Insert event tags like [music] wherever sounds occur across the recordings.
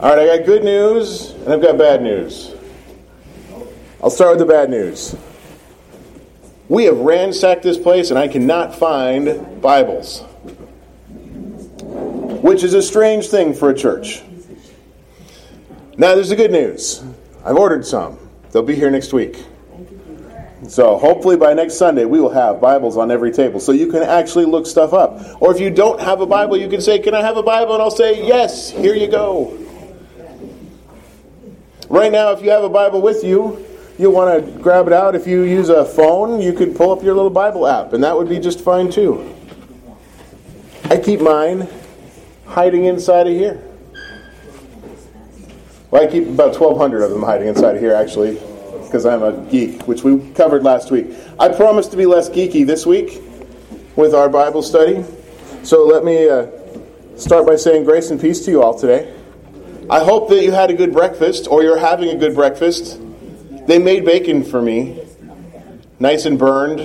All right, I got good news and I've got bad news. I'll start with the bad news. We have ransacked this place and I cannot find Bibles, which is a strange thing for a church. Now, there's the good news. I've ordered some, they'll be here next week. So hopefully by next Sunday we will have Bibles on every table so you can actually look stuff up. Or if you don't have a Bible, you can say, Can I have a Bible? And I'll say, Yes, here you go. Right now, if you have a Bible with you, you'll want to grab it out. If you use a phone, you could pull up your little Bible app, and that would be just fine too. I keep mine hiding inside of here. Well, I keep about 1,200 of them hiding inside of here, actually, because I'm a geek, which we covered last week. I promise to be less geeky this week with our Bible study. So let me uh, start by saying grace and peace to you all today. I hope that you had a good breakfast or you're having a good breakfast. They made bacon for me, nice and burned,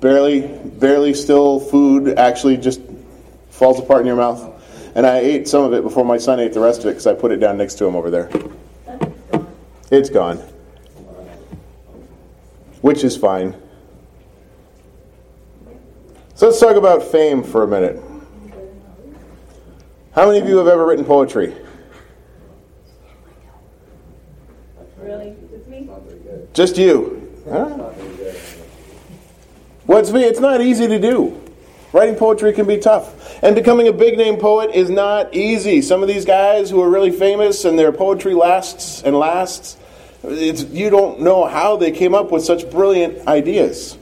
barely, barely still food actually just falls apart in your mouth. And I ate some of it before my son ate the rest of it because I put it down next to him over there. It's gone. Which is fine. So let's talk about fame for a minute. How many of you have ever written poetry? Really? Just me? Just you. Huh? What's me? It's not easy to do. Writing poetry can be tough. And becoming a big name poet is not easy. Some of these guys who are really famous and their poetry lasts and lasts, it's, you don't know how they came up with such brilliant ideas.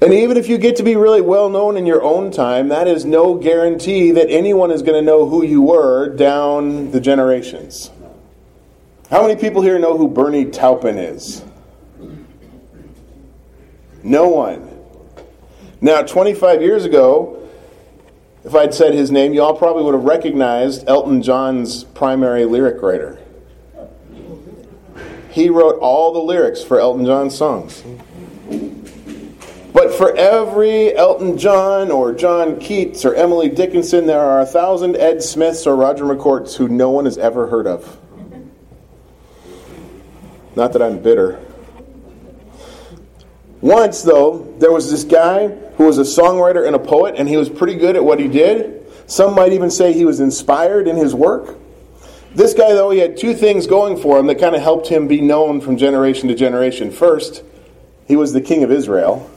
And even if you get to be really well known in your own time, that is no guarantee that anyone is going to know who you were down the generations. How many people here know who Bernie Taupin is? No one. Now, 25 years ago, if I'd said his name, y'all probably would have recognized Elton John's primary lyric writer. He wrote all the lyrics for Elton John's songs. But for every Elton John or John Keats or Emily Dickinson, there are a thousand Ed Smiths or Roger McCourts who no one has ever heard of. Not that I'm bitter. Once, though, there was this guy who was a songwriter and a poet, and he was pretty good at what he did. Some might even say he was inspired in his work. This guy, though, he had two things going for him that kind of helped him be known from generation to generation. First, he was the king of Israel.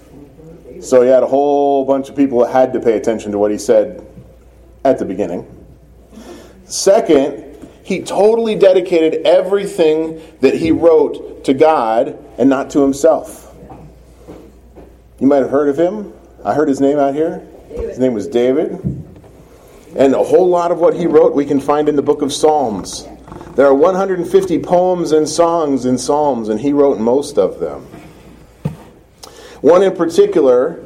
So he had a whole bunch of people that had to pay attention to what he said at the beginning. Second, he totally dedicated everything that he wrote to God and not to himself. You might have heard of him. I heard his name out here. His name was David. And a whole lot of what he wrote we can find in the book of Psalms. There are 150 poems and songs in Psalms, and he wrote most of them. One in particular,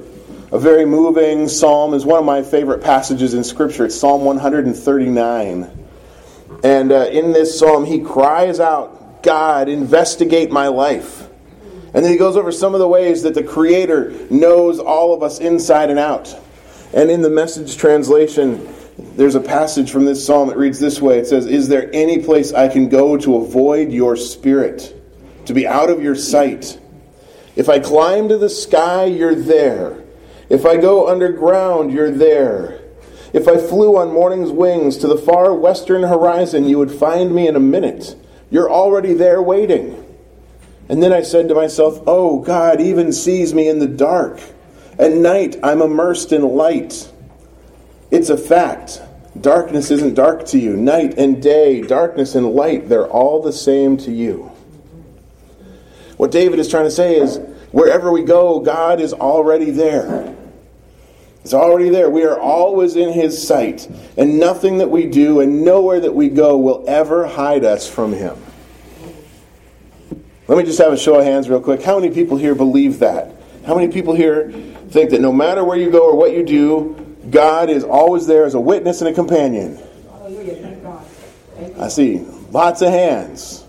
a very moving psalm, is one of my favorite passages in Scripture. It's Psalm 139. And uh, in this psalm, he cries out, God, investigate my life. And then he goes over some of the ways that the Creator knows all of us inside and out. And in the message translation, there's a passage from this psalm that reads this way It says, Is there any place I can go to avoid your spirit, to be out of your sight? If I climb to the sky, you're there. If I go underground, you're there. If I flew on morning's wings to the far western horizon, you would find me in a minute. You're already there waiting. And then I said to myself, Oh, God even sees me in the dark. At night, I'm immersed in light. It's a fact. Darkness isn't dark to you. Night and day, darkness and light, they're all the same to you. What David is trying to say is wherever we go, God is already there. It's already there. We are always in His sight. And nothing that we do and nowhere that we go will ever hide us from Him. Let me just have a show of hands real quick. How many people here believe that? How many people here think that no matter where you go or what you do, God is always there as a witness and a companion? I see lots of hands.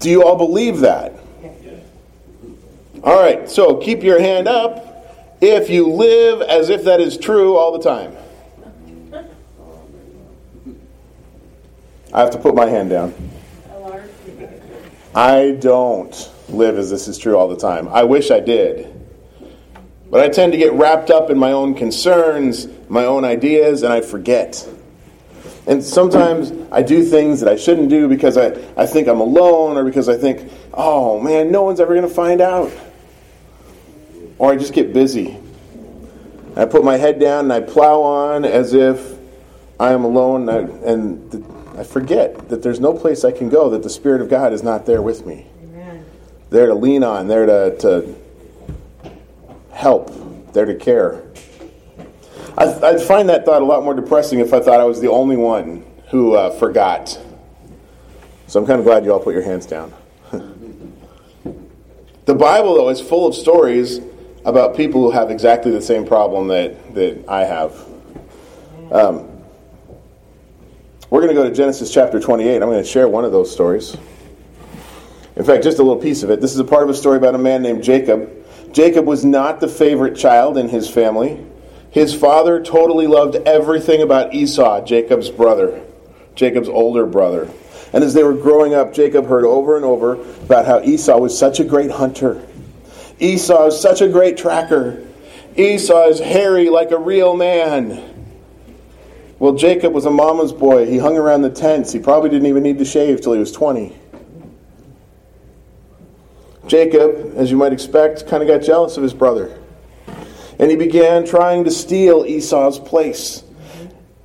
Do you all believe that? All right, so keep your hand up if you live as if that is true all the time. I have to put my hand down. I don't live as this is true all the time. I wish I did. But I tend to get wrapped up in my own concerns, my own ideas, and I forget. And sometimes I do things that I shouldn't do because I, I think I'm alone or because I think, oh man, no one's ever going to find out. Or I just get busy. I put my head down and I plow on as if I am alone and I, and I forget that there's no place I can go that the Spirit of God is not there with me. Amen. There to lean on, there to, to help, there to care. I, I'd find that thought a lot more depressing if I thought I was the only one who uh, forgot. So I'm kind of glad you all put your hands down. [laughs] the Bible, though, is full of stories about people who have exactly the same problem that, that I have. Um, we're going to go to Genesis chapter 28. I'm going to share one of those stories. In fact, just a little piece of it. This is a part of a story about a man named Jacob. Jacob was not the favorite child in his family. His father totally loved everything about Esau, Jacob's brother, Jacob's older brother. And as they were growing up, Jacob heard over and over about how Esau was such a great hunter. Esau is such a great tracker. Esau is hairy like a real man. Well, Jacob was a mama's boy. He hung around the tents. He probably didn't even need to shave till he was 20. Jacob, as you might expect, kind of got jealous of his brother. And he began trying to steal Esau's place.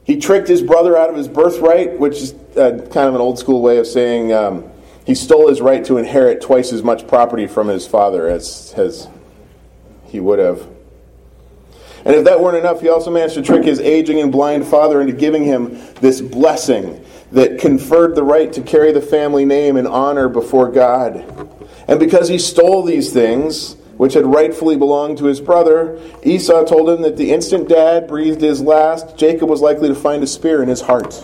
He tricked his brother out of his birthright, which is uh, kind of an old school way of saying um, he stole his right to inherit twice as much property from his father as, as he would have. And if that weren't enough, he also managed to trick his aging and blind father into giving him this blessing that conferred the right to carry the family name and honor before God. And because he stole these things, which had rightfully belonged to his brother, Esau told him that the instant dad breathed his last, Jacob was likely to find a spear in his heart.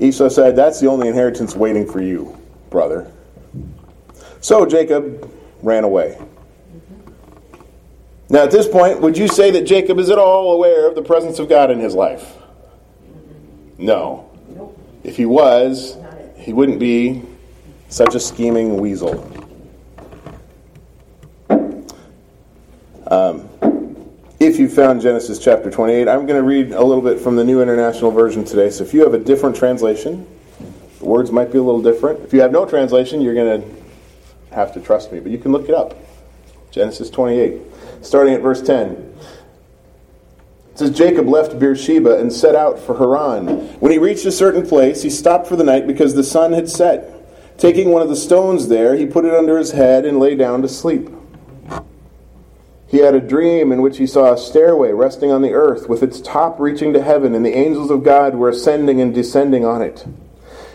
Esau said, That's the only inheritance waiting for you, brother. So Jacob ran away. Now, at this point, would you say that Jacob is at all aware of the presence of God in his life? No. If he was, he wouldn't be such a scheming weasel. Um, if you found Genesis chapter 28, I'm going to read a little bit from the New International Version today. So if you have a different translation, the words might be a little different. If you have no translation, you're going to have to trust me, but you can look it up. Genesis 28 starting at verse 10. It says, Jacob left Beersheba and set out for Haran. When he reached a certain place, he stopped for the night because the sun had set. Taking one of the stones there, he put it under his head and lay down to sleep. He had a dream in which he saw a stairway resting on the earth, with its top reaching to heaven, and the angels of God were ascending and descending on it.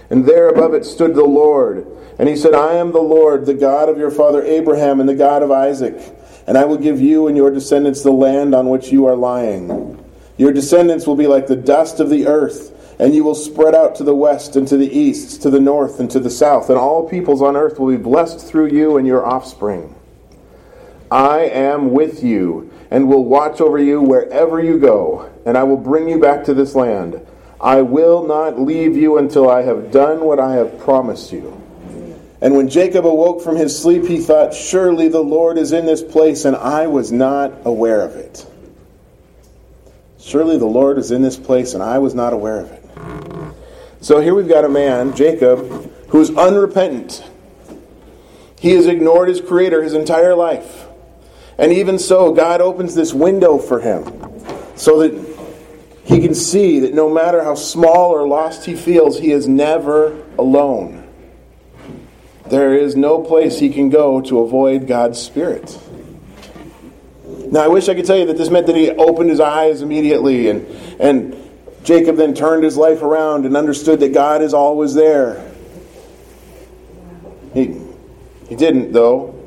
And there above it stood the Lord. And he said, I am the Lord, the God of your father Abraham and the God of Isaac and I will give you and your descendants the land on which you are lying. Your descendants will be like the dust of the earth, and you will spread out to the west and to the east, to the north and to the south, and all peoples on earth will be blessed through you and your offspring. I am with you and will watch over you wherever you go, and I will bring you back to this land. I will not leave you until I have done what I have promised you. And when Jacob awoke from his sleep, he thought, Surely the Lord is in this place, and I was not aware of it. Surely the Lord is in this place, and I was not aware of it. So here we've got a man, Jacob, who's unrepentant. He has ignored his Creator his entire life. And even so, God opens this window for him so that he can see that no matter how small or lost he feels, he is never alone. There is no place he can go to avoid God's Spirit. Now, I wish I could tell you that this meant that he opened his eyes immediately and, and Jacob then turned his life around and understood that God is always there. He, he didn't, though.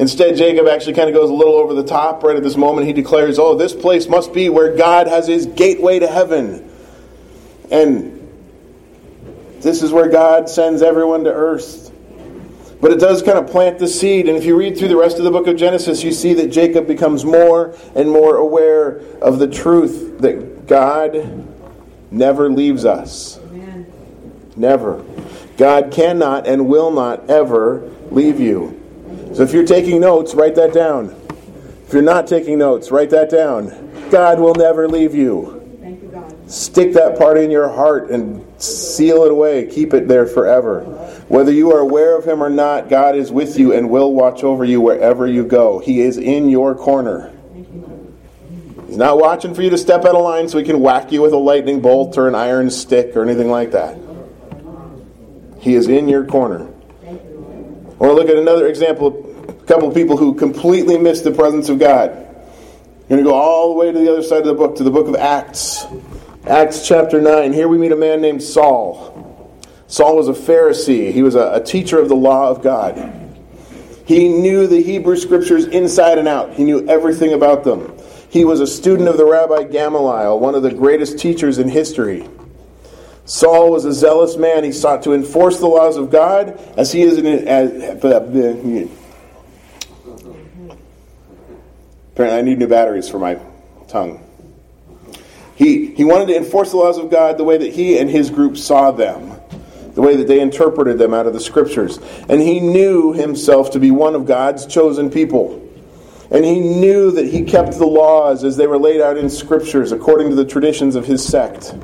Instead, Jacob actually kind of goes a little over the top right at this moment. He declares, Oh, this place must be where God has his gateway to heaven. And this is where God sends everyone to earth. But it does kind of plant the seed. And if you read through the rest of the book of Genesis, you see that Jacob becomes more and more aware of the truth that God never leaves us. Amen. Never. God cannot and will not ever leave you. So if you're taking notes, write that down. If you're not taking notes, write that down. God will never leave you. Thank you, God. Stick that part in your heart and seal it away. Keep it there forever. Whether you are aware of Him or not, God is with you and will watch over you wherever you go. He is in your corner. He's not watching for you to step out of line so He can whack you with a lightning bolt or an iron stick or anything like that. He is in your corner. I want to look at another example a couple of people who completely missed the presence of God. We're going to go all the way to the other side of the book, to the book of Acts. Acts chapter 9. Here we meet a man named Saul. Saul was a Pharisee, he was a, a teacher of the law of God. He knew the Hebrew scriptures inside and out, he knew everything about them. He was a student of the Rabbi Gamaliel, one of the greatest teachers in history. Saul was a zealous man. He sought to enforce the laws of God as he is in, as, uh, Apparently, I need new batteries for my tongue. He, he wanted to enforce the laws of God the way that he and his group saw them, the way that they interpreted them out of the scriptures. And he knew himself to be one of God's chosen people. And he knew that he kept the laws as they were laid out in scriptures according to the traditions of his sect.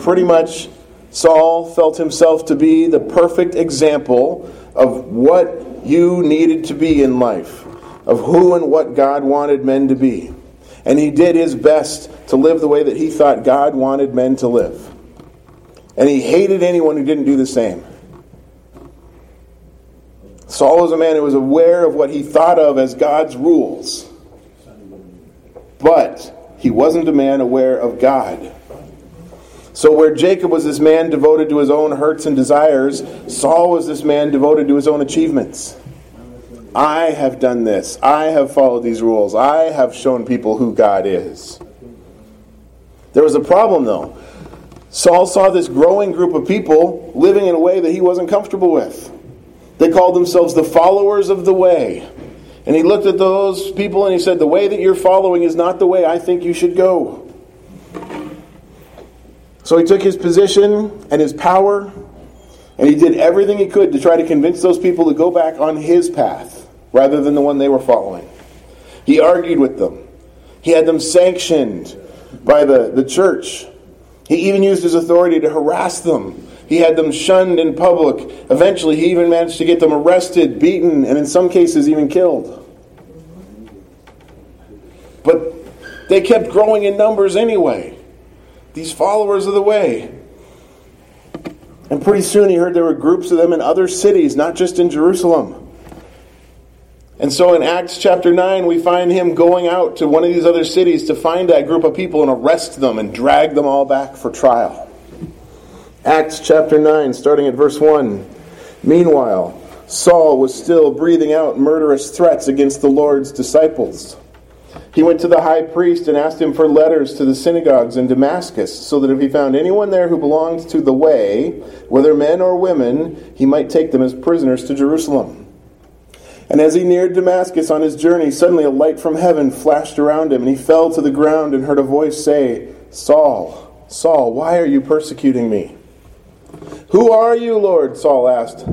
Pretty much, Saul felt himself to be the perfect example of what you needed to be in life of who and what God wanted men to be. And he did his best to live the way that he thought God wanted men to live. And he hated anyone who didn't do the same. Saul was a man who was aware of what he thought of as God's rules. But he wasn't a man aware of God. So, where Jacob was this man devoted to his own hurts and desires, Saul was this man devoted to his own achievements. I have done this. I have followed these rules. I have shown people who God is. There was a problem, though. Saul saw this growing group of people living in a way that he wasn't comfortable with. They called themselves the followers of the way. And he looked at those people and he said, The way that you're following is not the way I think you should go. So he took his position and his power and he did everything he could to try to convince those people to go back on his path rather than the one they were following. He argued with them. He had them sanctioned by the, the church. He even used his authority to harass them. He had them shunned in public. Eventually, he even managed to get them arrested, beaten, and in some cases, even killed. But they kept growing in numbers anyway. These followers of the way. And pretty soon he heard there were groups of them in other cities, not just in Jerusalem. And so in Acts chapter 9, we find him going out to one of these other cities to find that group of people and arrest them and drag them all back for trial. Acts chapter 9, starting at verse 1. Meanwhile, Saul was still breathing out murderous threats against the Lord's disciples. He went to the high priest and asked him for letters to the synagogues in Damascus, so that if he found anyone there who belonged to the way, whether men or women, he might take them as prisoners to Jerusalem. And as he neared Damascus on his journey, suddenly a light from heaven flashed around him, and he fell to the ground and heard a voice say, Saul, Saul, why are you persecuting me? Who are you, Lord? Saul asked.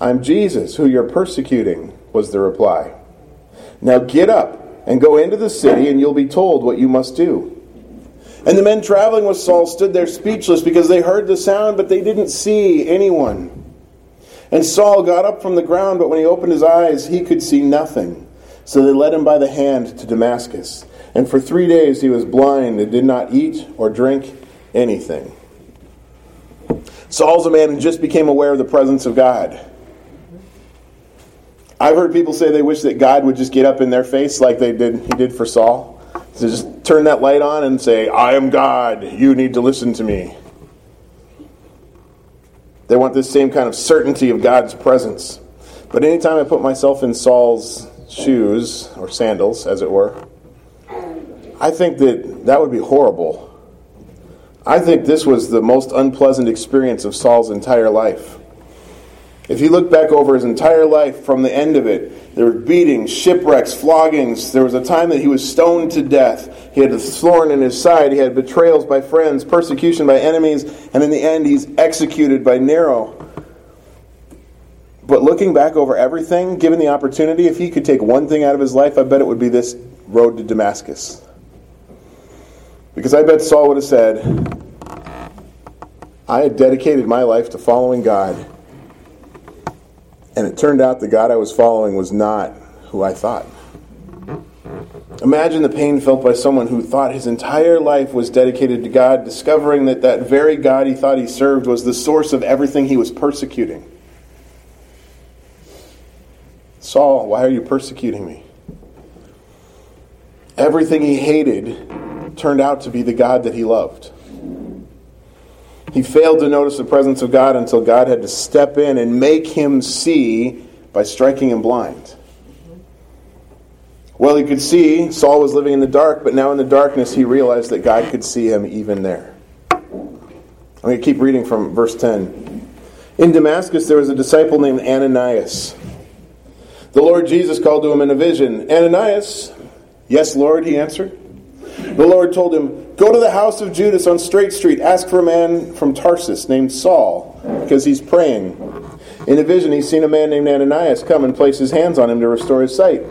I'm Jesus, who you're persecuting, was the reply. Now get up and go into the city, and you'll be told what you must do. And the men traveling with Saul stood there speechless because they heard the sound, but they didn't see anyone. And Saul got up from the ground, but when he opened his eyes, he could see nothing. So they led him by the hand to Damascus. And for three days he was blind and did not eat or drink anything. Saul's a man who just became aware of the presence of God. I've heard people say they wish that God would just get up in their face like they did he did for Saul. To just turn that light on and say, I am God, you need to listen to me. They want this same kind of certainty of God's presence. But anytime I put myself in Saul's shoes, or sandals, as it were, I think that that would be horrible. I think this was the most unpleasant experience of Saul's entire life. If you look back over his entire life from the end of it, there were beatings, shipwrecks, floggings. There was a time that he was stoned to death. He had a thorn in his side. He had betrayals by friends, persecution by enemies, and in the end, he's executed by Nero. But looking back over everything, given the opportunity, if he could take one thing out of his life, I bet it would be this road to Damascus. Because I bet Saul would have said, I had dedicated my life to following God and it turned out the God I was following was not who I thought. Imagine the pain felt by someone who thought his entire life was dedicated to God, discovering that that very God he thought he served was the source of everything he was persecuting. Saul, why are you persecuting me? Everything he hated turned out to be the God that he loved. He failed to notice the presence of God until God had to step in and make him see by striking him blind. Well, he could see Saul was living in the dark, but now in the darkness he realized that God could see him even there. I'm going to keep reading from verse 10. In Damascus there was a disciple named Ananias. The Lord Jesus called to him in a vision, Ananias. Yes, Lord, he answered. The Lord told him, Go to the house of Judas on Straight Street. Ask for a man from Tarsus named Saul, because he's praying. In a vision, he's seen a man named Ananias come and place his hands on him to restore his sight.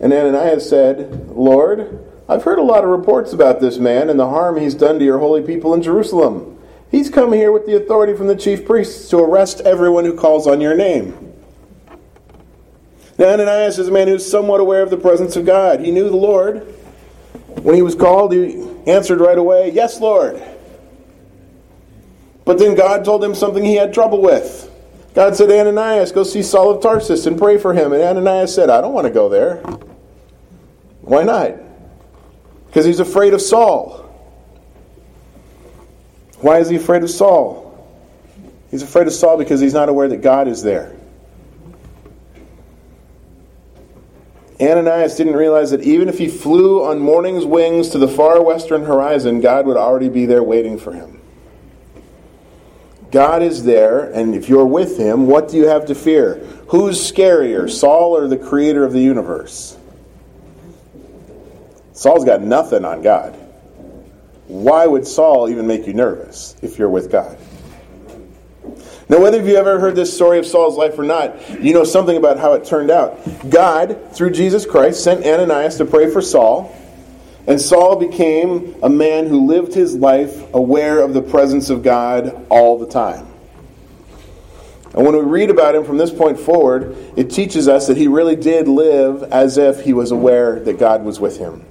And Ananias said, Lord, I've heard a lot of reports about this man and the harm he's done to your holy people in Jerusalem. He's come here with the authority from the chief priests to arrest everyone who calls on your name. Now, Ananias is a man who's somewhat aware of the presence of God. He knew the Lord when he was called, he answered right away, Yes, Lord. But then God told him something he had trouble with. God said, Ananias, go see Saul of Tarsus and pray for him. And Ananias said, I don't want to go there. Why not? Because he's afraid of Saul. Why is he afraid of Saul? He's afraid of Saul because he's not aware that God is there. Ananias didn't realize that even if he flew on morning's wings to the far western horizon, God would already be there waiting for him. God is there, and if you're with him, what do you have to fear? Who's scarier, Saul or the creator of the universe? Saul's got nothing on God. Why would Saul even make you nervous if you're with God? Now, whether you've ever heard this story of Saul's life or not, you know something about how it turned out. God, through Jesus Christ, sent Ananias to pray for Saul, and Saul became a man who lived his life aware of the presence of God all the time. And when we read about him from this point forward, it teaches us that he really did live as if he was aware that God was with him.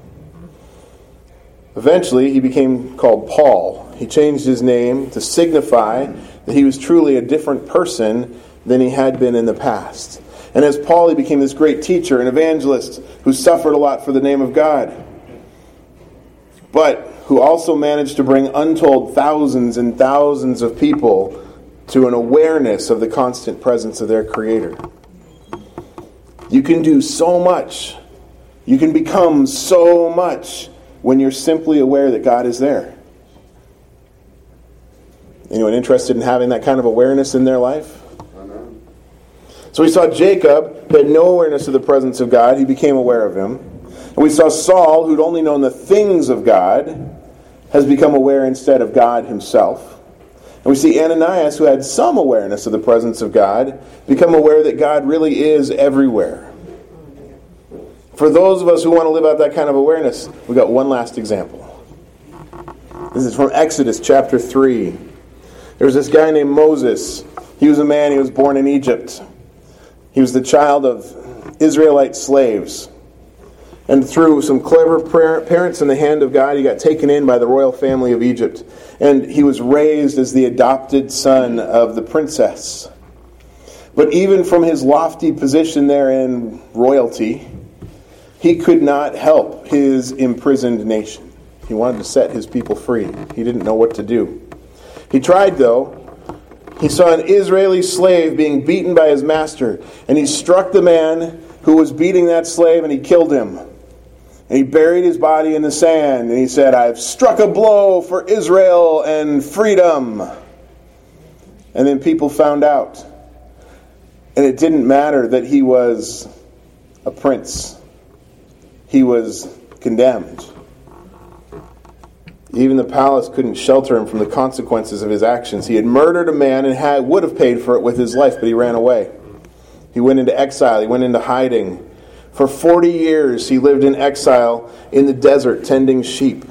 Eventually, he became called Paul. He changed his name to signify that he was truly a different person than he had been in the past. And as Paul, he became this great teacher and evangelist who suffered a lot for the name of God, but who also managed to bring untold thousands and thousands of people to an awareness of the constant presence of their Creator. You can do so much. You can become so much when you're simply aware that God is there. Anyone interested in having that kind of awareness in their life? So we saw Jacob who had no awareness of the presence of God. He became aware of him. And we saw Saul, who'd only known the things of God, has become aware instead of God himself. And we see Ananias, who had some awareness of the presence of God, become aware that God really is everywhere. For those of us who want to live out that kind of awareness, we've got one last example. This is from Exodus chapter 3. There was this guy named Moses. He was a man, he was born in Egypt. He was the child of Israelite slaves. And through some clever parents in the hand of God, he got taken in by the royal family of Egypt. And he was raised as the adopted son of the princess. But even from his lofty position there in royalty, he could not help his imprisoned nation. He wanted to set his people free. He didn't know what to do. He tried, though. He saw an Israeli slave being beaten by his master, and he struck the man who was beating that slave and he killed him. And he buried his body in the sand, and he said, I've struck a blow for Israel and freedom. And then people found out. And it didn't matter that he was a prince, he was condemned. Even the palace couldn't shelter him from the consequences of his actions. He had murdered a man and had, would have paid for it with his life, but he ran away. He went into exile, he went into hiding. For 40 years, he lived in exile in the desert tending sheep.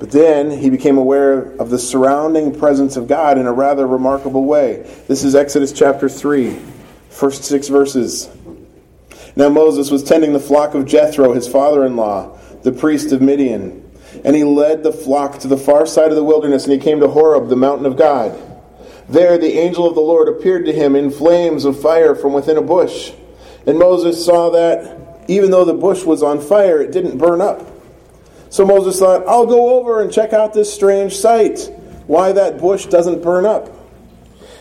But then he became aware of the surrounding presence of God in a rather remarkable way. This is Exodus chapter 3, first six verses. Now Moses was tending the flock of Jethro, his father in law, the priest of Midian. And he led the flock to the far side of the wilderness, and he came to Horeb, the mountain of God. There the angel of the Lord appeared to him in flames of fire from within a bush. And Moses saw that even though the bush was on fire, it didn't burn up. So Moses thought, I'll go over and check out this strange sight, why that bush doesn't burn up.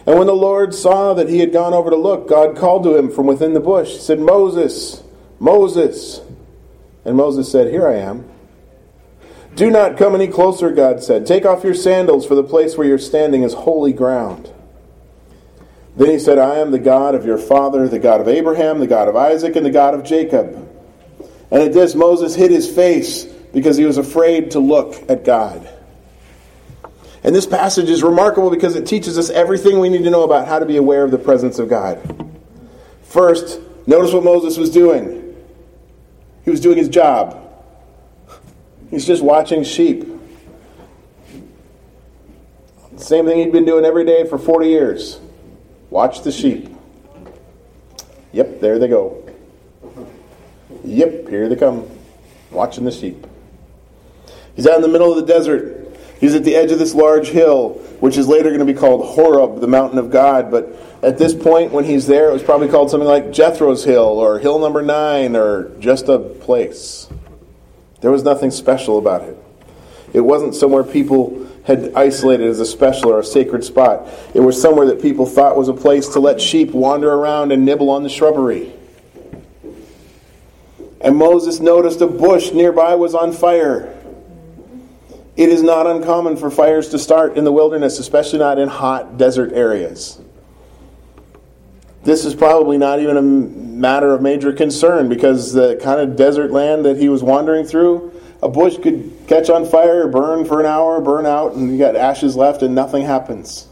And when the Lord saw that he had gone over to look, God called to him from within the bush, said, Moses, Moses. And Moses said, Here I am. Do not come any closer, God said. Take off your sandals, for the place where you're standing is holy ground. Then he said, I am the God of your father, the God of Abraham, the God of Isaac, and the God of Jacob. And at this, Moses hid his face because he was afraid to look at God. And this passage is remarkable because it teaches us everything we need to know about how to be aware of the presence of God. First, notice what Moses was doing. He was doing his job. He's just watching sheep. Same thing he'd been doing every day for 40 years. Watch the sheep. Yep, there they go. Yep, here they come. Watching the sheep. He's out in the middle of the desert. He's at the edge of this large hill, which is later going to be called Horeb, the mountain of God. But at this point, when he's there, it was probably called something like Jethro's Hill or Hill Number Nine or just a place. There was nothing special about it. It wasn't somewhere people had isolated as a special or a sacred spot. It was somewhere that people thought was a place to let sheep wander around and nibble on the shrubbery. And Moses noticed a bush nearby was on fire. It is not uncommon for fires to start in the wilderness, especially not in hot desert areas. This is probably not even a matter of major concern because the kind of desert land that he was wandering through, a bush could catch on fire, burn for an hour, burn out, and you got ashes left and nothing happens.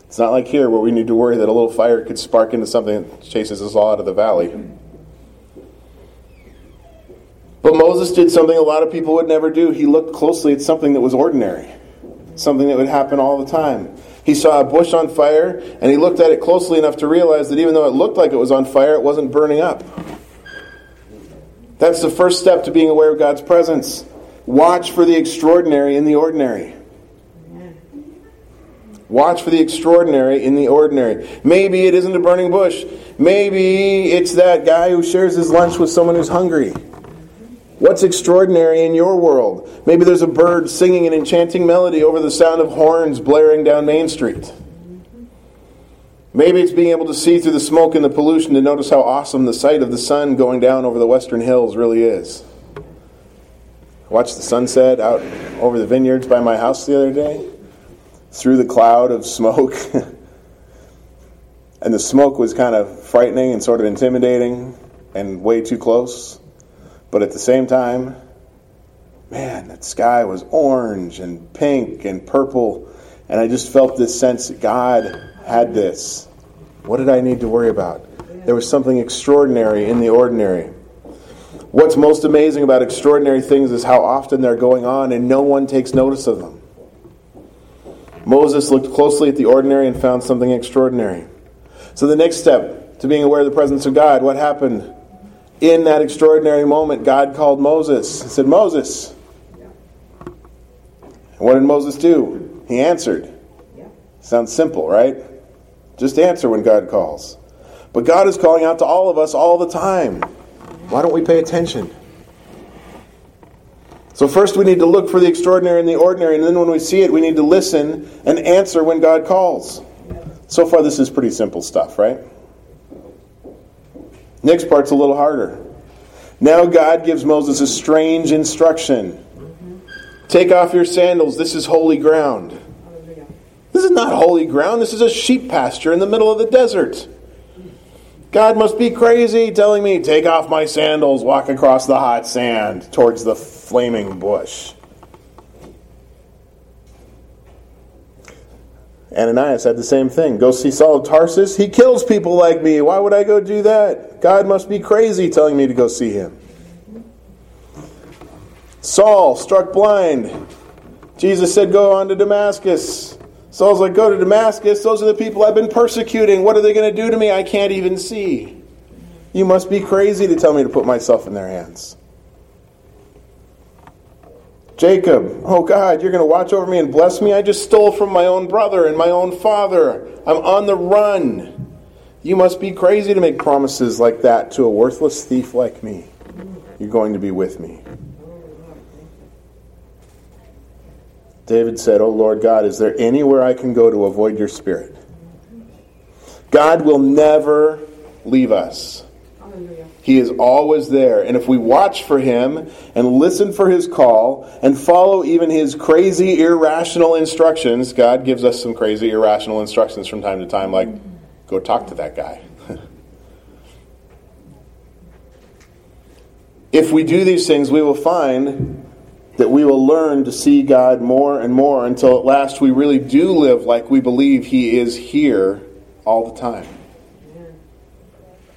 It's not like here where we need to worry that a little fire could spark into something that chases us all out of the valley. But Moses did something a lot of people would never do. He looked closely at something that was ordinary, something that would happen all the time. He saw a bush on fire, and he looked at it closely enough to realize that even though it looked like it was on fire, it wasn't burning up. That's the first step to being aware of God's presence. Watch for the extraordinary in the ordinary. Watch for the extraordinary in the ordinary. Maybe it isn't a burning bush. Maybe it's that guy who shares his lunch with someone who's hungry. What's extraordinary in your world? Maybe there's a bird singing an enchanting melody over the sound of horns blaring down Main Street. Maybe it's being able to see through the smoke and the pollution to notice how awesome the sight of the sun going down over the western hills really is. I watched the sunset out over the vineyards by my house the other day through the cloud of smoke. [laughs] and the smoke was kind of frightening and sort of intimidating and way too close. But at the same time, man, that sky was orange and pink and purple. And I just felt this sense that God had this. What did I need to worry about? There was something extraordinary in the ordinary. What's most amazing about extraordinary things is how often they're going on and no one takes notice of them. Moses looked closely at the ordinary and found something extraordinary. So, the next step to being aware of the presence of God, what happened? In that extraordinary moment, God called Moses and said, Moses. what did Moses do? He answered. Sounds simple, right? Just answer when God calls. But God is calling out to all of us all the time. Why don't we pay attention? So, first we need to look for the extraordinary and the ordinary, and then when we see it, we need to listen and answer when God calls. So far, this is pretty simple stuff, right? Next part's a little harder. Now God gives Moses a strange instruction. Take off your sandals. This is holy ground. This is not holy ground. This is a sheep pasture in the middle of the desert. God must be crazy telling me, take off my sandals, walk across the hot sand towards the flaming bush. Ananias had the same thing. Go see Saul of Tarsus. He kills people like me. Why would I go do that? God must be crazy telling me to go see him. Saul struck blind. Jesus said, Go on to Damascus. Saul's like, Go to Damascus. Those are the people I've been persecuting. What are they going to do to me? I can't even see. You must be crazy to tell me to put myself in their hands. Jacob, oh God, you're going to watch over me and bless me? I just stole from my own brother and my own father. I'm on the run. You must be crazy to make promises like that to a worthless thief like me. You're going to be with me. David said, Oh Lord God, is there anywhere I can go to avoid your spirit? God will never leave us. He is always there. And if we watch for him and listen for his call and follow even his crazy, irrational instructions, God gives us some crazy, irrational instructions from time to time, like, go talk to that guy. [laughs] if we do these things, we will find that we will learn to see God more and more until at last we really do live like we believe He is here all the time.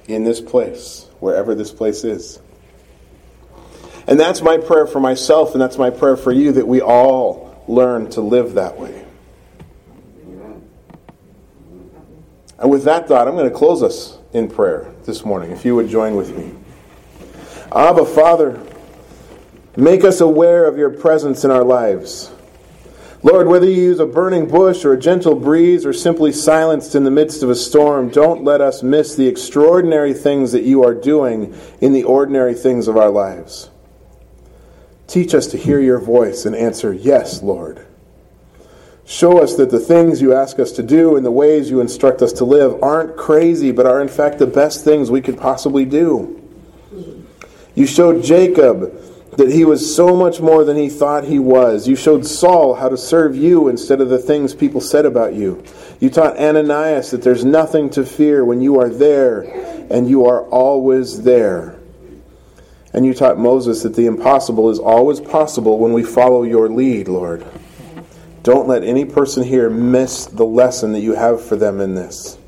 In this place, wherever this place is. And that's my prayer for myself, and that's my prayer for you that we all learn to live that way. And with that thought, I'm going to close us in prayer this morning, if you would join with me. Abba, Father, Make us aware of your presence in our lives. Lord, whether you use a burning bush or a gentle breeze or simply silenced in the midst of a storm, don't let us miss the extraordinary things that you are doing in the ordinary things of our lives. Teach us to hear your voice and answer, Yes, Lord. Show us that the things you ask us to do and the ways you instruct us to live aren't crazy, but are in fact the best things we could possibly do. You showed Jacob that he was so much more than he thought he was. You showed Saul how to serve you instead of the things people said about you. You taught Ananias that there's nothing to fear when you are there, and you are always there. And you taught Moses that the impossible is always possible when we follow your lead, Lord. Don't let any person here miss the lesson that you have for them in this.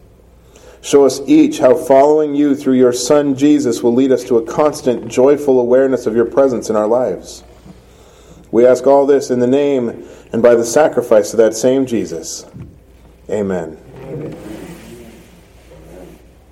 Show us each how following you through your Son Jesus will lead us to a constant, joyful awareness of your presence in our lives. We ask all this in the name and by the sacrifice of that same Jesus. Amen. Amen.